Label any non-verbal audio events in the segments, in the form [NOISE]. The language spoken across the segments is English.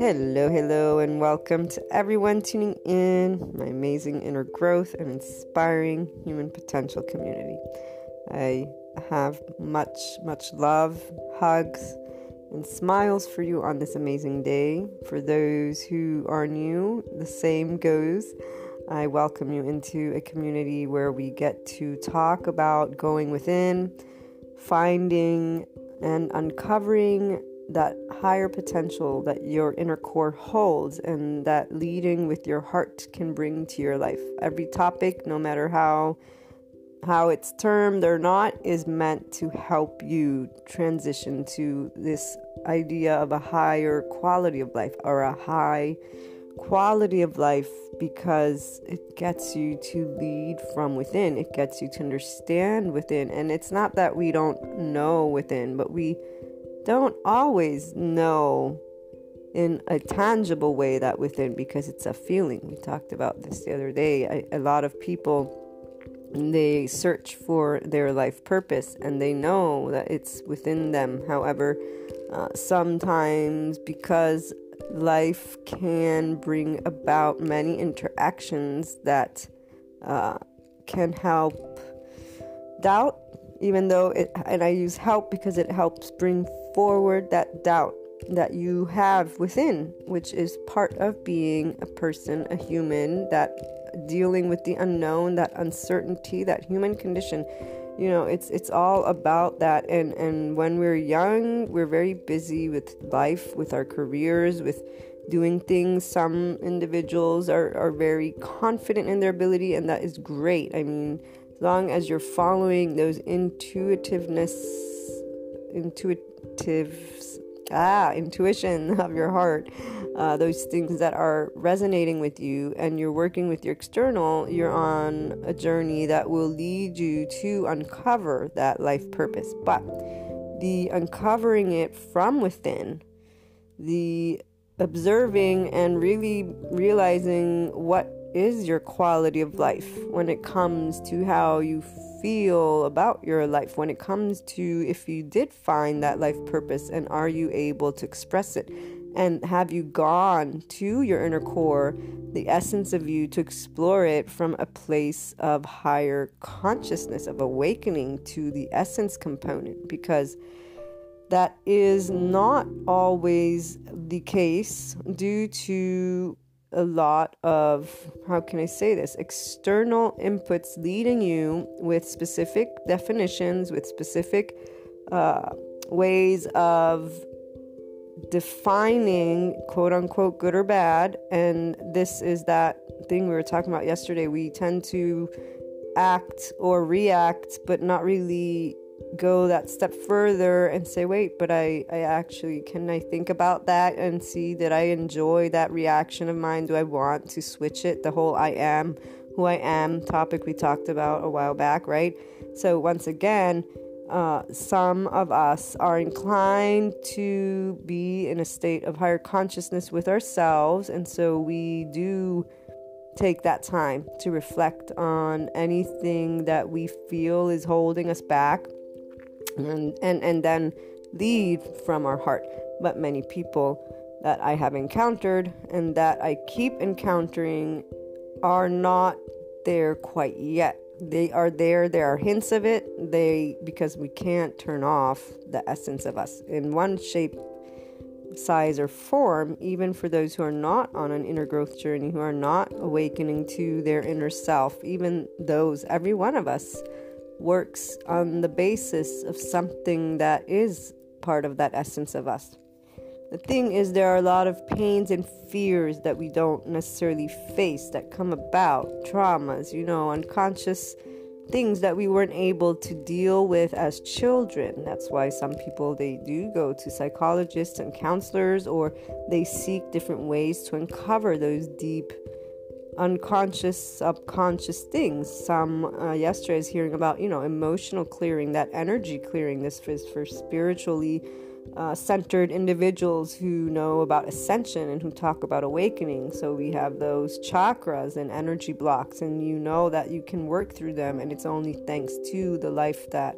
Hello, hello, and welcome to everyone tuning in, my amazing inner growth and inspiring human potential community. I have much, much love, hugs, and smiles for you on this amazing day. For those who are new, the same goes. I welcome you into a community where we get to talk about going within, finding and uncovering that higher potential that your inner core holds and that leading with your heart can bring to your life. Every topic, no matter how how it's termed or not, is meant to help you transition to this idea of a higher quality of life or a high quality of life because it gets you to lead from within. It gets you to understand within. And it's not that we don't know within, but we don't always know in a tangible way that within because it's a feeling. We talked about this the other day. I, a lot of people they search for their life purpose and they know that it's within them. However, uh, sometimes because life can bring about many interactions that uh, can help doubt even though it and I use help because it helps bring forward that doubt that you have within, which is part of being a person, a human, that dealing with the unknown, that uncertainty, that human condition. You know, it's it's all about that and and when we're young, we're very busy with life, with our careers, with doing things. Some individuals are, are very confident in their ability, and that is great. I mean, as long as you're following those intuitiveness, intuitives, ah, intuition [LAUGHS] of your heart, uh, those things that are resonating with you, and you're working with your external, you're on a journey that will lead you to uncover that life purpose. But the uncovering it from within, the observing and really realizing what is your quality of life when it comes to how you feel about your life, when it comes to if you did find that life purpose and are you able to express it? And have you gone to your inner core, the essence of you, to explore it from a place of higher consciousness, of awakening to the essence component? Because that is not always the case due to a lot of how can I say this external inputs leading you with specific definitions, with specific uh, ways of defining quote unquote good or bad. And this is that thing we were talking about yesterday. We tend to act or react, but not really go that step further and say, wait, but I, I actually, can I think about that and see that I enjoy that reaction of mine? Do I want to switch it? The whole I am who I am topic we talked about a while back, right? So, once again, uh, some of us are inclined to be in a state of higher consciousness with ourselves, and so we do take that time to reflect on anything that we feel is holding us back and, and, and then lead from our heart. But many people that I have encountered and that I keep encountering are not there quite yet. They are there, there are hints of it. They because we can't turn off the essence of us in one shape, size, or form, even for those who are not on an inner growth journey, who are not awakening to their inner self, even those, every one of us works on the basis of something that is part of that essence of us. The thing is, there are a lot of pains and fears that we don't necessarily face that come about, traumas, you know, unconscious things that we weren't able to deal with as children. That's why some people they do go to psychologists and counselors or they seek different ways to uncover those deep unconscious, subconscious things. Some uh, yesterday I was hearing about, you know, emotional clearing, that energy clearing. This is for spiritually uh, centered individuals who know about ascension and who talk about awakening. So we have those chakras and energy blocks, and you know that you can work through them, and it's only thanks to the life that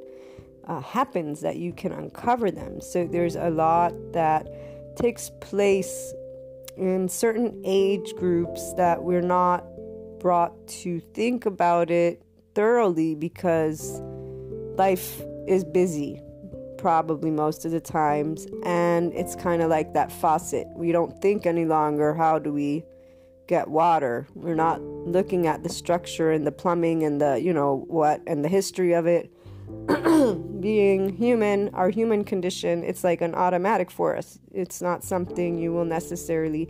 uh, happens that you can uncover them. So there's a lot that takes place in certain age groups that we're not brought to think about it thoroughly because life is busy probably most of the times. And it's kind of like that faucet. We don't think any longer how do we get water? We're not looking at the structure and the plumbing and the you know what and the history of it [CLEARS THROAT] being human our human condition it's like an automatic for us it's not something you will necessarily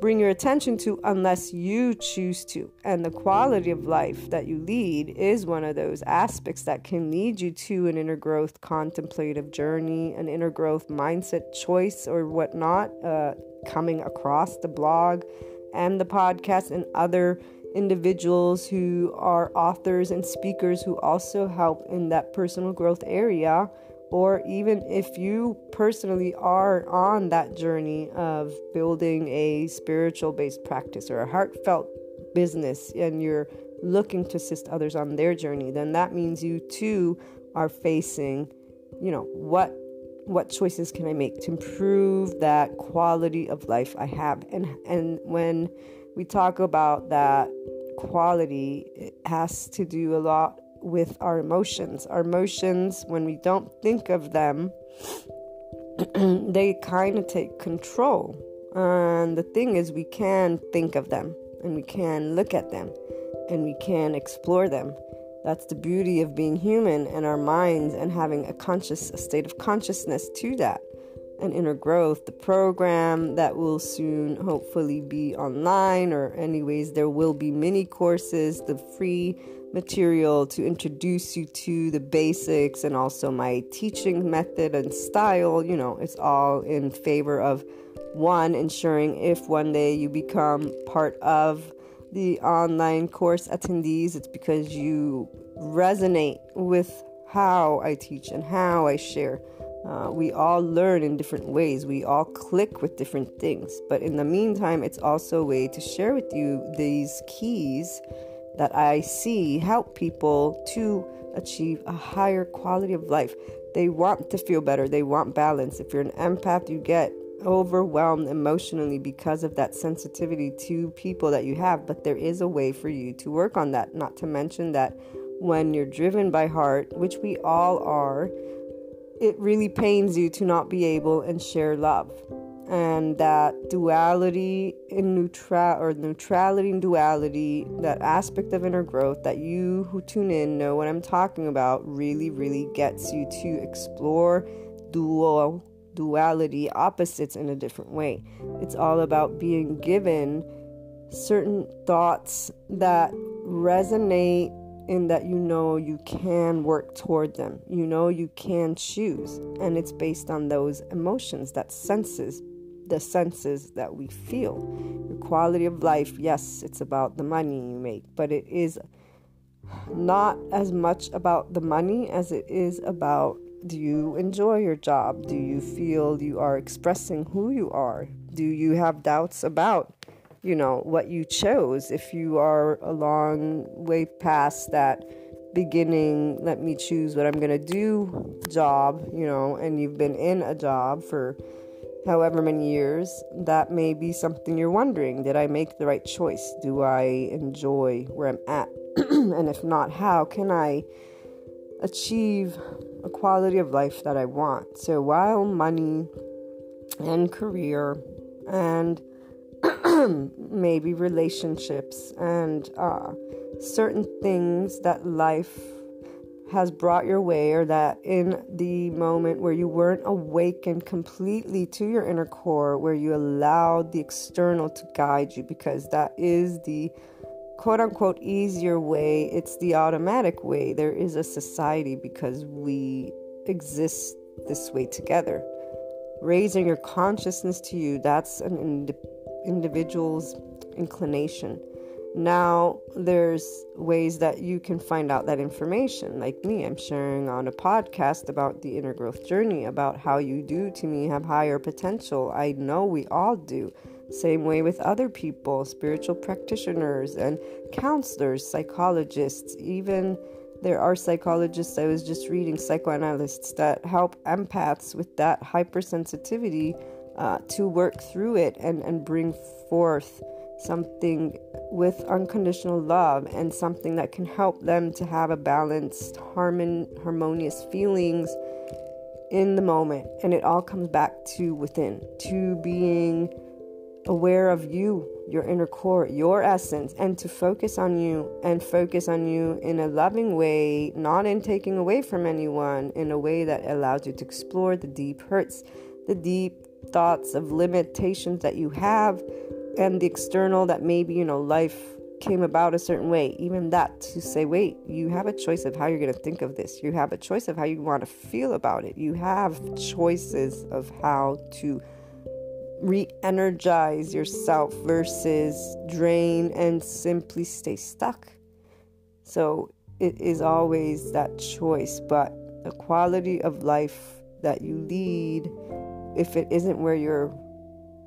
bring your attention to unless you choose to. And the quality of life that you lead is one of those aspects that can lead you to an inner growth contemplative journey, an inner growth mindset choice, or whatnot, uh, coming across the blog and the podcast and other individuals who are authors and speakers who also help in that personal growth area or even if you personally are on that journey of building a spiritual based practice or a heartfelt business and you're looking to assist others on their journey then that means you too are facing you know what what choices can i make to improve that quality of life i have? And and when we talk about that quality it has to do a lot with our emotions. Our emotions, when we don't think of them, [CLEARS THROAT] they kind of take control. And the thing is, we can think of them and we can look at them and we can explore them. That's the beauty of being human and our minds and having a conscious a state of consciousness to that and inner growth. The program that will soon hopefully be online, or anyways, there will be mini courses, the free material to introduce you to the basics and also my teaching method and style. You know, it's all in favor of one, ensuring if one day you become part of the online course attendees, it's because you resonate with how I teach and how I share. Uh, we all learn in different ways. We all click with different things. But in the meantime, it's also a way to share with you these keys that I see help people to achieve a higher quality of life. They want to feel better, they want balance. If you're an empath, you get overwhelmed emotionally because of that sensitivity to people that you have, but there is a way for you to work on that. Not to mention that when you're driven by heart, which we all are, it really pains you to not be able and share love and that duality in neutral or neutrality and duality, that aspect of inner growth that you who tune in know what I'm talking about, really, really gets you to explore dual duality, opposites in a different way. It's all about being given certain thoughts that resonate in that you know you can work toward them. You know you can choose. And it's based on those emotions, that senses, the senses that we feel. Your quality of life, yes, it's about the money you make, but it is not as much about the money as it is about do you enjoy your job? Do you feel you are expressing who you are? Do you have doubts about, you know, what you chose? If you are a long way past that beginning, let me choose what I'm going to do job, you know, and you've been in a job for however many years, that may be something you're wondering. Did I make the right choice? Do I enjoy where I'm at? [CLEARS THROAT] and if not, how can I achieve a quality of life that I want? So while money and career and [CLEARS THROAT] maybe relationships and uh, certain things that life has brought your way, or that in the moment where you weren't awakened completely to your inner core, where you allowed the external to guide you, because that is the quote unquote easier way, it's the automatic way. There is a society because we exist this way together. Raising your consciousness to you, that's an ind- individual's inclination. Now, there's ways that you can find out that information. Like me, I'm sharing on a podcast about the inner growth journey, about how you do to me have higher potential. I know we all do. Same way with other people, spiritual practitioners and counselors, psychologists, even there are psychologists I was just reading, psychoanalysts that help empaths with that hypersensitivity uh, to work through it and, and bring forth something with unconditional love and something that can help them to have a balanced, harmon, harmonious feelings in the moment. And it all comes back to within, to being aware of you, your inner core, your essence, and to focus on you and focus on you in a loving way, not in taking away from anyone, in a way that allows you to explore the deep hurts, the deep thoughts of limitations that you have, and the external that maybe, you know, life came about a certain way, even that to say, wait, you have a choice of how you're going to think of this. You have a choice of how you want to feel about it. You have choices of how to re energize yourself versus drain and simply stay stuck. So it is always that choice, but the quality of life that you lead, if it isn't where you're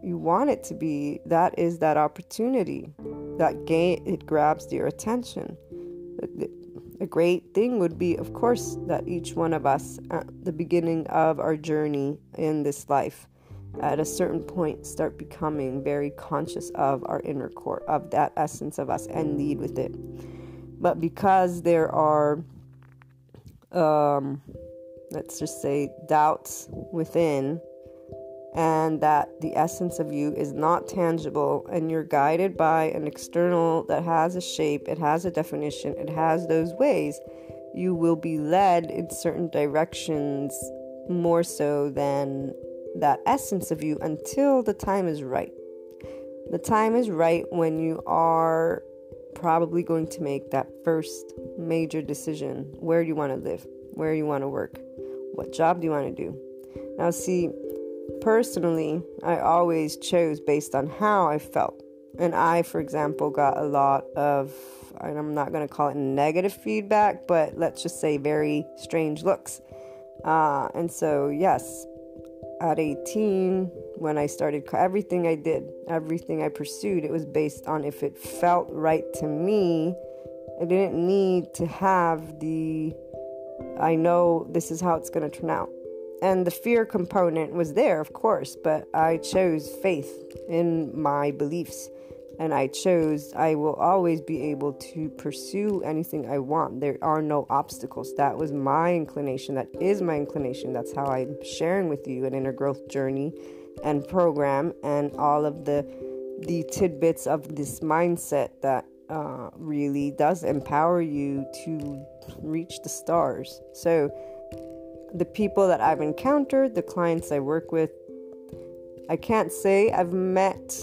you want it to be, that is that opportunity. That gain it grabs your attention. A great thing would be, of course, that each one of us at the beginning of our journey in this life at a certain point start becoming very conscious of our inner core, of that essence of us, and lead with it. But because there are, um, let's just say, doubts within, and that the essence of you is not tangible, and you're guided by an external that has a shape, it has a definition, it has those ways, you will be led in certain directions more so than that essence of you until the time is right. The time is right when you are probably going to make that first major decision. Where do you want to live? Where do you want to work? What job do you want to do? Now, see, personally, I always chose based on how I felt. And I, for example, got a lot of, I'm not going to call it negative feedback, but let's just say very strange looks. Uh, and so, yes, at 18 when I started everything I did, everything I pursued, it was based on if it felt right to me. I didn't need to have the I know this is how it's going to turn out. And the fear component was there, of course, but I chose faith in my beliefs and I chose, I will always be able to pursue anything I want. There are no obstacles. That was my inclination. That is my inclination. That's how I'm sharing with you an inner growth journey and program and all of the the tidbits of this mindset that uh, really does empower you to reach the stars. So, the people that I've encountered, the clients I work with, I can't say I've met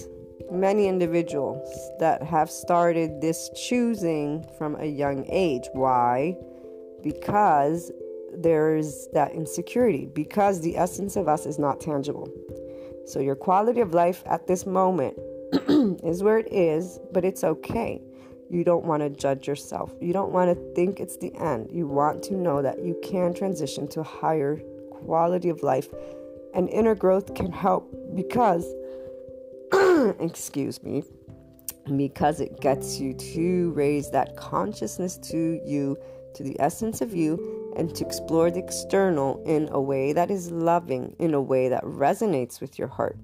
many individuals that have started this choosing from a young age. Why? Because there's that insecurity, because the essence of us is not tangible. So, your quality of life at this moment [CLEARS THROAT] is where it is, but it's okay. You don't want to judge yourself. You don't want to think it's the end. You want to know that you can transition to a higher quality of life, and inner growth can help because [CLEARS THROAT] excuse me, because it gets you to raise that consciousness to you, to the essence of you, and to explore the external in a way that is loving, in a way that resonates with your heart.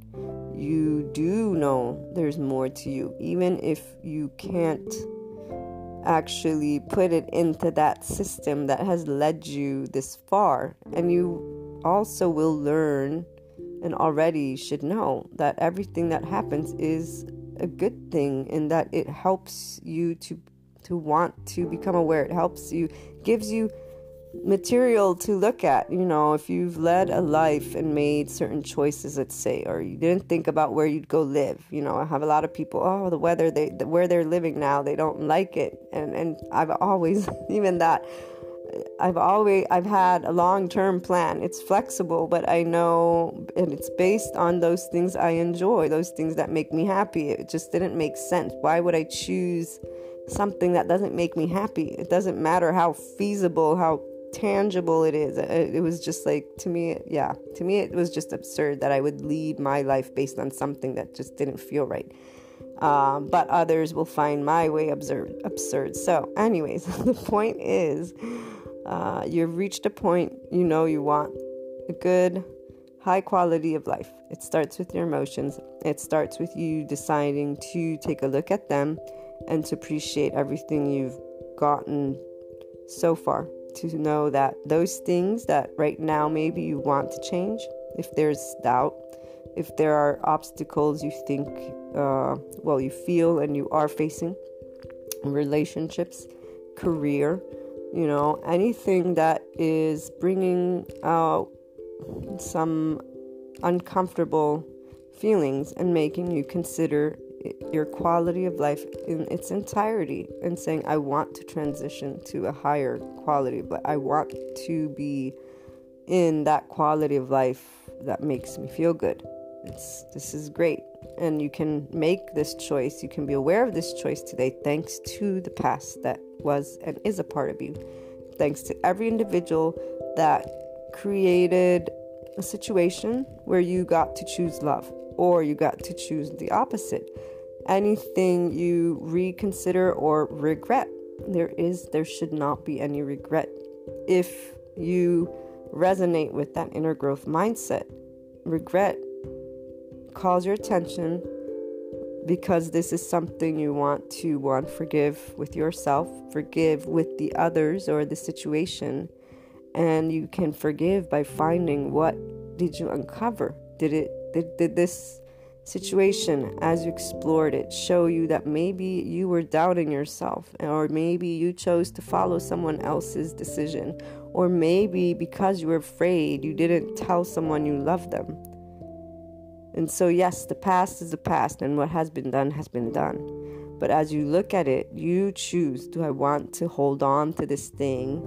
You do know there's more to you, even if you can't actually put it into that system that has led you this far. And you also will learn and already should know that everything that happens is a good thing and that it helps you to to want to become aware it helps you gives you material to look at you know if you've led a life and made certain choices let's say or you didn't think about where you'd go live you know i have a lot of people oh the weather they the, where they're living now they don't like it and and i've always [LAUGHS] even that I've always I've had a long-term plan. It's flexible, but I know and it's based on those things I enjoy, those things that make me happy. It just didn't make sense. Why would I choose something that doesn't make me happy? It doesn't matter how feasible, how tangible it is. It, was just like to me, yeah, to me it was just absurd that I would lead my life based on something that just didn't feel right. Um, but others will find my way absurd. Absurd. So, anyways, [LAUGHS] the point is uh, you've reached a point you know you want a good, high quality of life. It starts with your emotions. It starts with you deciding to take a look at them and to appreciate everything you've gotten so far. To know that those things that right now maybe you want to change, if there's doubt, if there are obstacles you think, uh, well, you feel and you are facing, relationships, career, you know, anything that is bringing out some uncomfortable feelings and making you consider your quality of life in its entirety and saying i want to transition to a higher quality but i want to be in that quality of life that makes me feel good. It's this is great. And you can make this choice. You can be aware of this choice today thanks to the past that was and is a part of you. Thanks to every individual that created a situation where you got to choose love or you got to choose the opposite. Anything you reconsider or regret, there is there should not be any regret. If you resonate with that inner growth mindset, regret calls your attention because this is something you want to one forgive with yourself, forgive with the others or the situation and you can forgive by finding what did you uncover did it did, did this situation as you explored it show you that maybe you were doubting yourself or maybe you chose to follow someone else's decision or maybe because you were afraid you didn't tell someone you loved them. And so yes the past is the past and what has been done has been done. But as you look at it you choose do i want to hold on to this thing?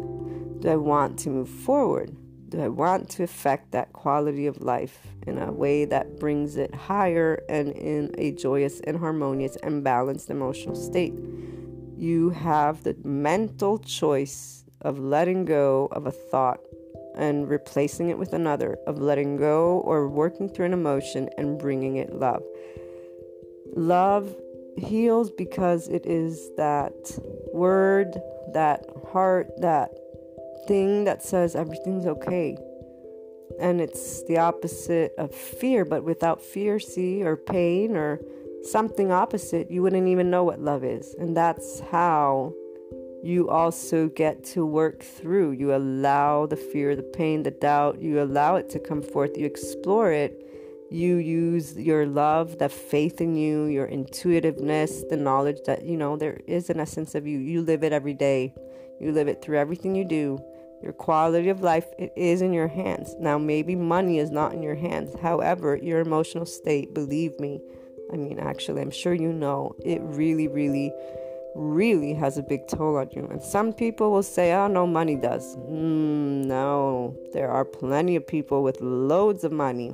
Do I want to move forward? Do I want to affect that quality of life in a way that brings it higher and in a joyous and harmonious and balanced emotional state? You have the mental choice of letting go of a thought and replacing it with another, of letting go or working through an emotion and bringing it love. Love heals because it is that word, that heart, that thing that says everything's okay. And it's the opposite of fear, but without fear, see, or pain, or something opposite, you wouldn't even know what love is. And that's how you also get to work through. You allow the fear, the pain, the doubt, you allow it to come forth, you explore it. You use your love, the faith in you, your intuitiveness, the knowledge that, you know, there is an essence of you. You live it every day. You live it through everything you do. Your quality of life it is in your hands. Now maybe money is not in your hands. However, your emotional state, believe me, I mean actually I'm sure you know, it really really really has a big toll on you. And some people will say, "Oh no, money does." Mm, no, there are plenty of people with loads of money.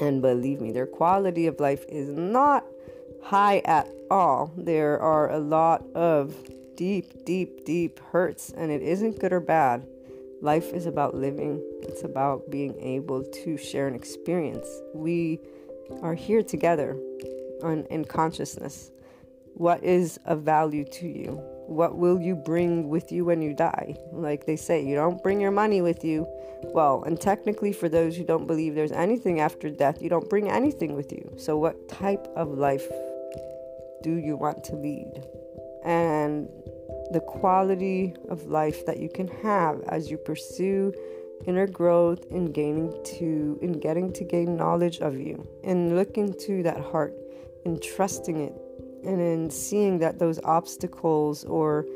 And believe me, their quality of life is not high at all. There are a lot of deep, deep, deep hurts, and it isn't good or bad. Life is about living, it's about being able to share an experience. We are here together on, in consciousness. What is of value to you? What will you bring with you when you die? Like they say, you don't bring your money with you. Well, and technically, for those who don't believe there's anything after death, you don't bring anything with you. So, what type of life do you want to lead? and the quality of life that you can have as you pursue inner growth in gaining to in getting to gain knowledge of you and looking to that heart and trusting it and in seeing that those obstacles or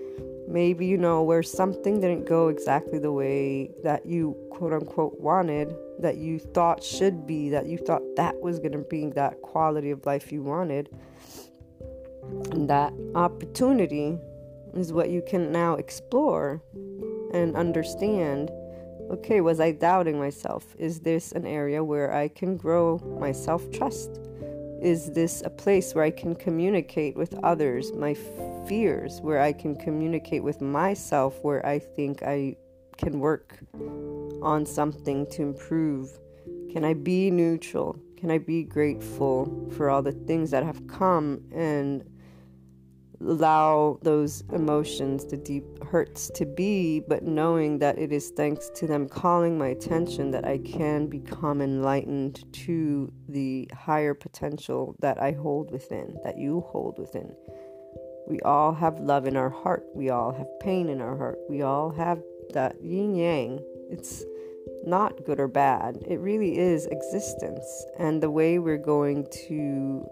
maybe you know where something didn't go exactly the way that you quote unquote wanted that you thought should be that you thought that was going to be that quality of life you wanted and that opportunity is what you can now explore and understand. Okay, was I doubting myself? Is this an area where I can grow my self trust? Is this a place where I can communicate with others, my fears, where I can communicate with myself, where I think I can work on something to improve? Can I be neutral? Can I be grateful for all the things that have come and allow those emotions, the deep hurts to be, but knowing that it is thanks to them calling my attention that I can become enlightened to the higher potential that I hold within, that you hold within. We all have love in our heart. We all have pain in our heart. We all have that yin yang. It's not good or bad. It really is existence. And the way we're going to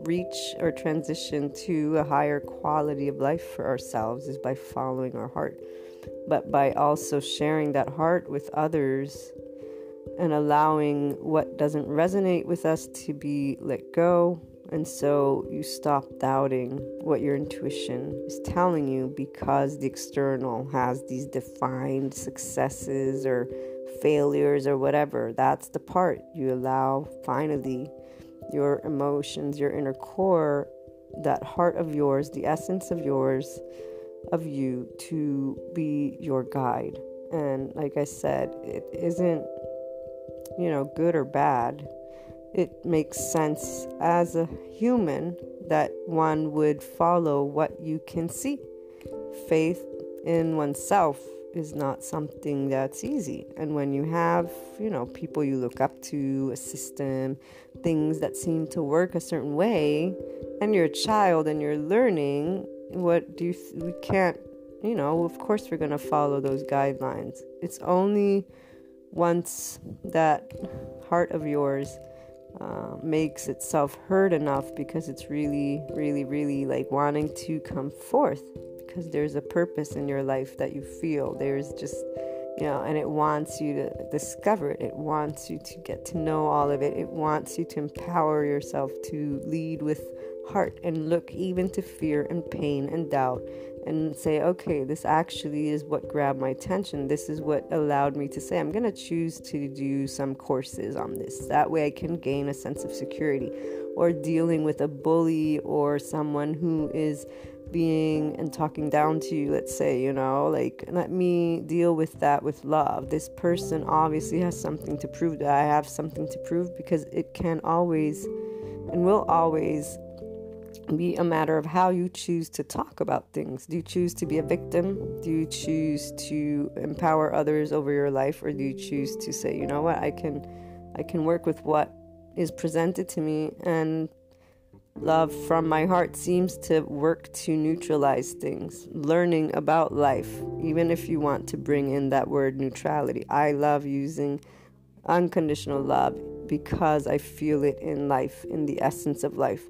reach or transition to a higher quality of life for ourselves is by following our heart, but by also sharing that heart with others and allowing what doesn't resonate with us to be let go. And so you stop doubting what your intuition is telling you because the external has these defined successes or failures or whatever. That's the part you allow finally your emotions, your inner core, that heart of yours, the essence of yours, of you, to be your guide. And like I said, it isn't, you know, good or bad. It makes sense as a human that one would follow what you can see. Faith in oneself is not something that's easy. And when you have, you know, people you look up to, a system, things that seem to work a certain way, and you're a child and you're learning, what do you, th- we can't, you know, of course we're going to follow those guidelines. It's only once that heart of yours uh, makes itself heard enough because it's really, really, really like wanting to come forth because there's a purpose in your life that you feel. There's just, you know, and it wants you to discover it. It wants you to get to know all of it. It wants you to empower yourself to lead with heart and look even to fear and pain and doubt and say, okay, this actually is what grabbed my attention. This is what allowed me to say, I'm going to choose to do some courses on this. That way I can gain a sense of security. Or dealing with a bully or someone who is being and talking down to you, let's say, you know, like let me deal with that with love. This person obviously has something to prove that I have something to prove because it can always and will always be a matter of how you choose to talk about things. Do you choose to be a victim? Do you choose to empower others over your life or do you choose to say, you know what, I can I can work with what is presented to me and Love from my heart seems to work to neutralize things, learning about life, even if you want to bring in that word neutrality. I love using unconditional love because I feel it in life, in the essence of life.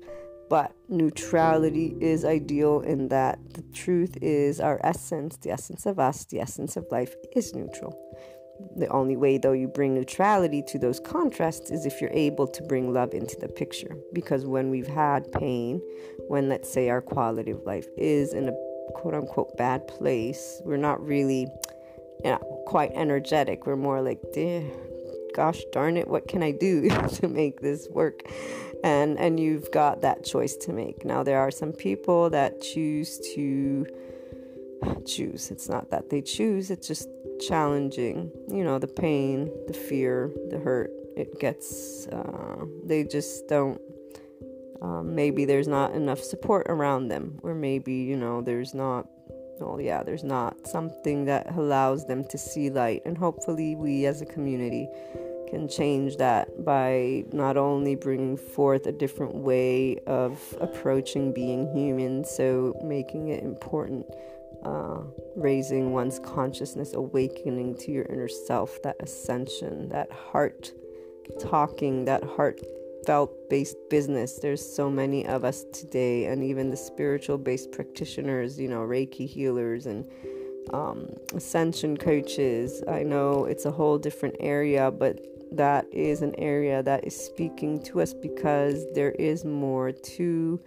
But neutrality is ideal in that the truth is our essence, the essence of us, the essence of life is neutral. The only way, though, you bring neutrality to those contrasts is if you're able to bring love into the picture. Because when we've had pain, when let's say our quality of life is in a quote unquote bad place, we're not really you know, quite energetic. We're more like, gosh darn it, what can I do [LAUGHS] to make this work? And and you've got that choice to make. Now there are some people that choose to choose. It's not that they choose, it's just challenging. You know, the pain, the fear, the hurt. It gets, uh, they just don't. Um, maybe there's not enough support around them, or maybe, you know, there's not, well, yeah, there's not something that allows them to see light. And hopefully, we as a community can change that by not only bringing forth a different way of approaching being human, so making it important uh, raising one's consciousness, awakening to your inner self, that ascension, that heart talking, that heartfelt based business. There's so many of us today, and even the spiritual based practitioners, you know, Reiki healers and um, ascension coaches. I know it's a whole different area, but that is an area that is speaking to us because there is more to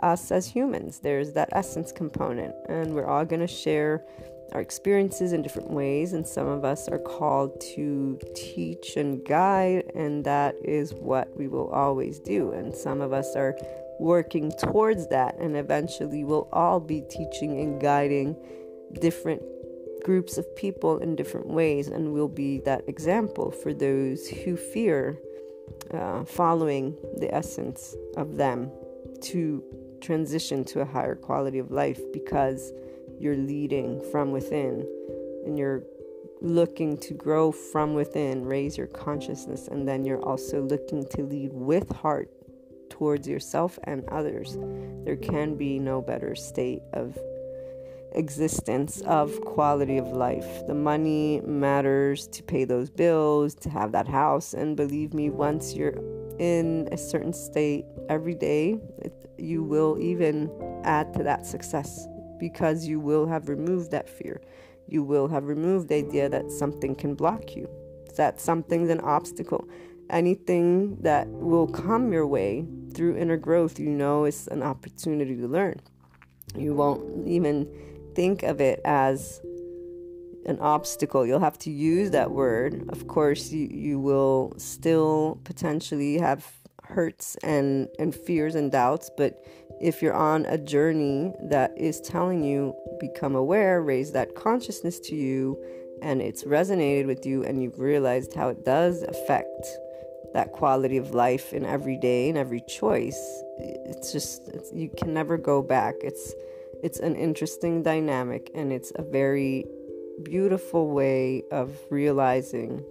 us as humans. There's that essence component, and we're all going to share our experiences in different ways. And some of us are called to teach and guide, and that is what we will always do. And some of us are working towards that, and eventually we'll all be teaching and guiding different groups of people in different ways, and we'll be that example for those who fear uh, following the essence of them to transition to a higher quality of life because you're leading from within and you're looking to grow from within, raise your consciousness, and then you're also looking to lead with heart towards yourself and others. There can be no better state of existence of quality of life. The money matters to pay those bills, to have that house, and believe me, once you're in a certain state every day, you will even add to that success because you will have removed that fear. You will have removed the idea that something can block you, that something's an obstacle. Anything that will come your way through inner growth, you know, is an opportunity to learn. You won't even think of it as an obstacle. You'll have to use that word. Of course, you, you will still potentially have hurts and, and fears and doubts, but if you're on a journey that is telling you, become aware, raise that consciousness to you, and it's resonated with you, and you've realized how it does affect that quality of life in every day and every choice, it's just, it's, you can never go back. It's, it's an interesting dynamic and it's a very beautiful way of realizing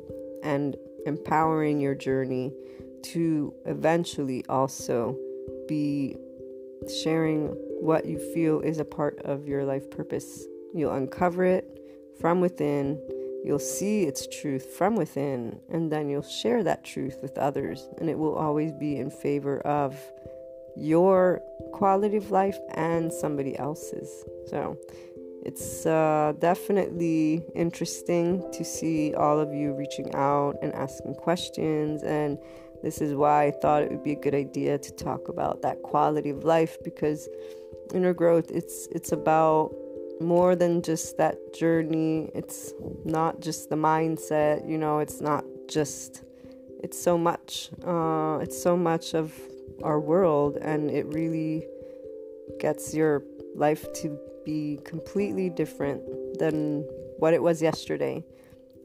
and empowering your journey to eventually also be sharing what you feel is a part of your life purpose. You'll uncover it from within, you'll see its truth from within, and then you'll share that truth with others, and it will always be in favor of your quality of life and somebody else's. So it's uh, definitely interesting to see all of you reaching out and asking questions. And this is why I thought it would be a good idea to talk about that quality of life because inner growth it's it's about more than just that journey. It's not just the mindset, you know, it's not just it's so much. Uh, it's so much of our world, and it really gets your life to be completely different than what it was yesterday.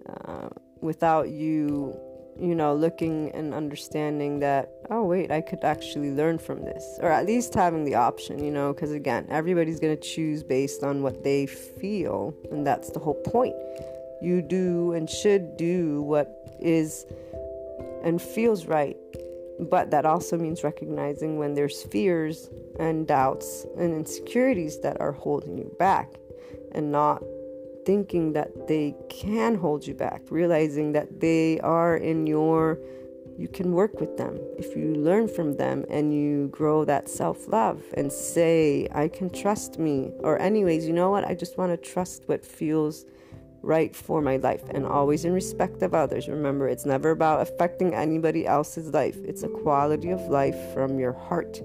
Uh, without you, you know, looking and understanding that, oh, wait, I could actually learn from this, or at least having the option, you know, because again, everybody's going to choose based on what they feel, and that's the whole point. You do and should do what is and feels right but that also means recognizing when there's fears and doubts and insecurities that are holding you back and not thinking that they can hold you back, realizing that they are in your you can work with them if you learn from them and you grow that self love and say, I can trust me. Or, anyways, you know what? I just want to trust what feels right for my life and always in respect of others. Remember, it's never about affecting anybody else's life, it's a quality of life from your heart,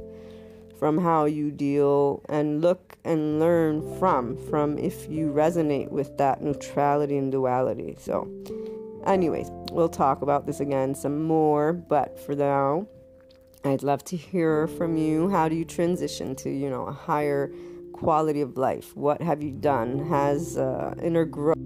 from how you deal and look and learn from, from if you resonate with that neutrality and duality. So, anyways, we'll talk about this again some more, but for now, I'd love to hear from you. How do you transition to, you know, a higher quality of life? What have you done? Has uh, inner growth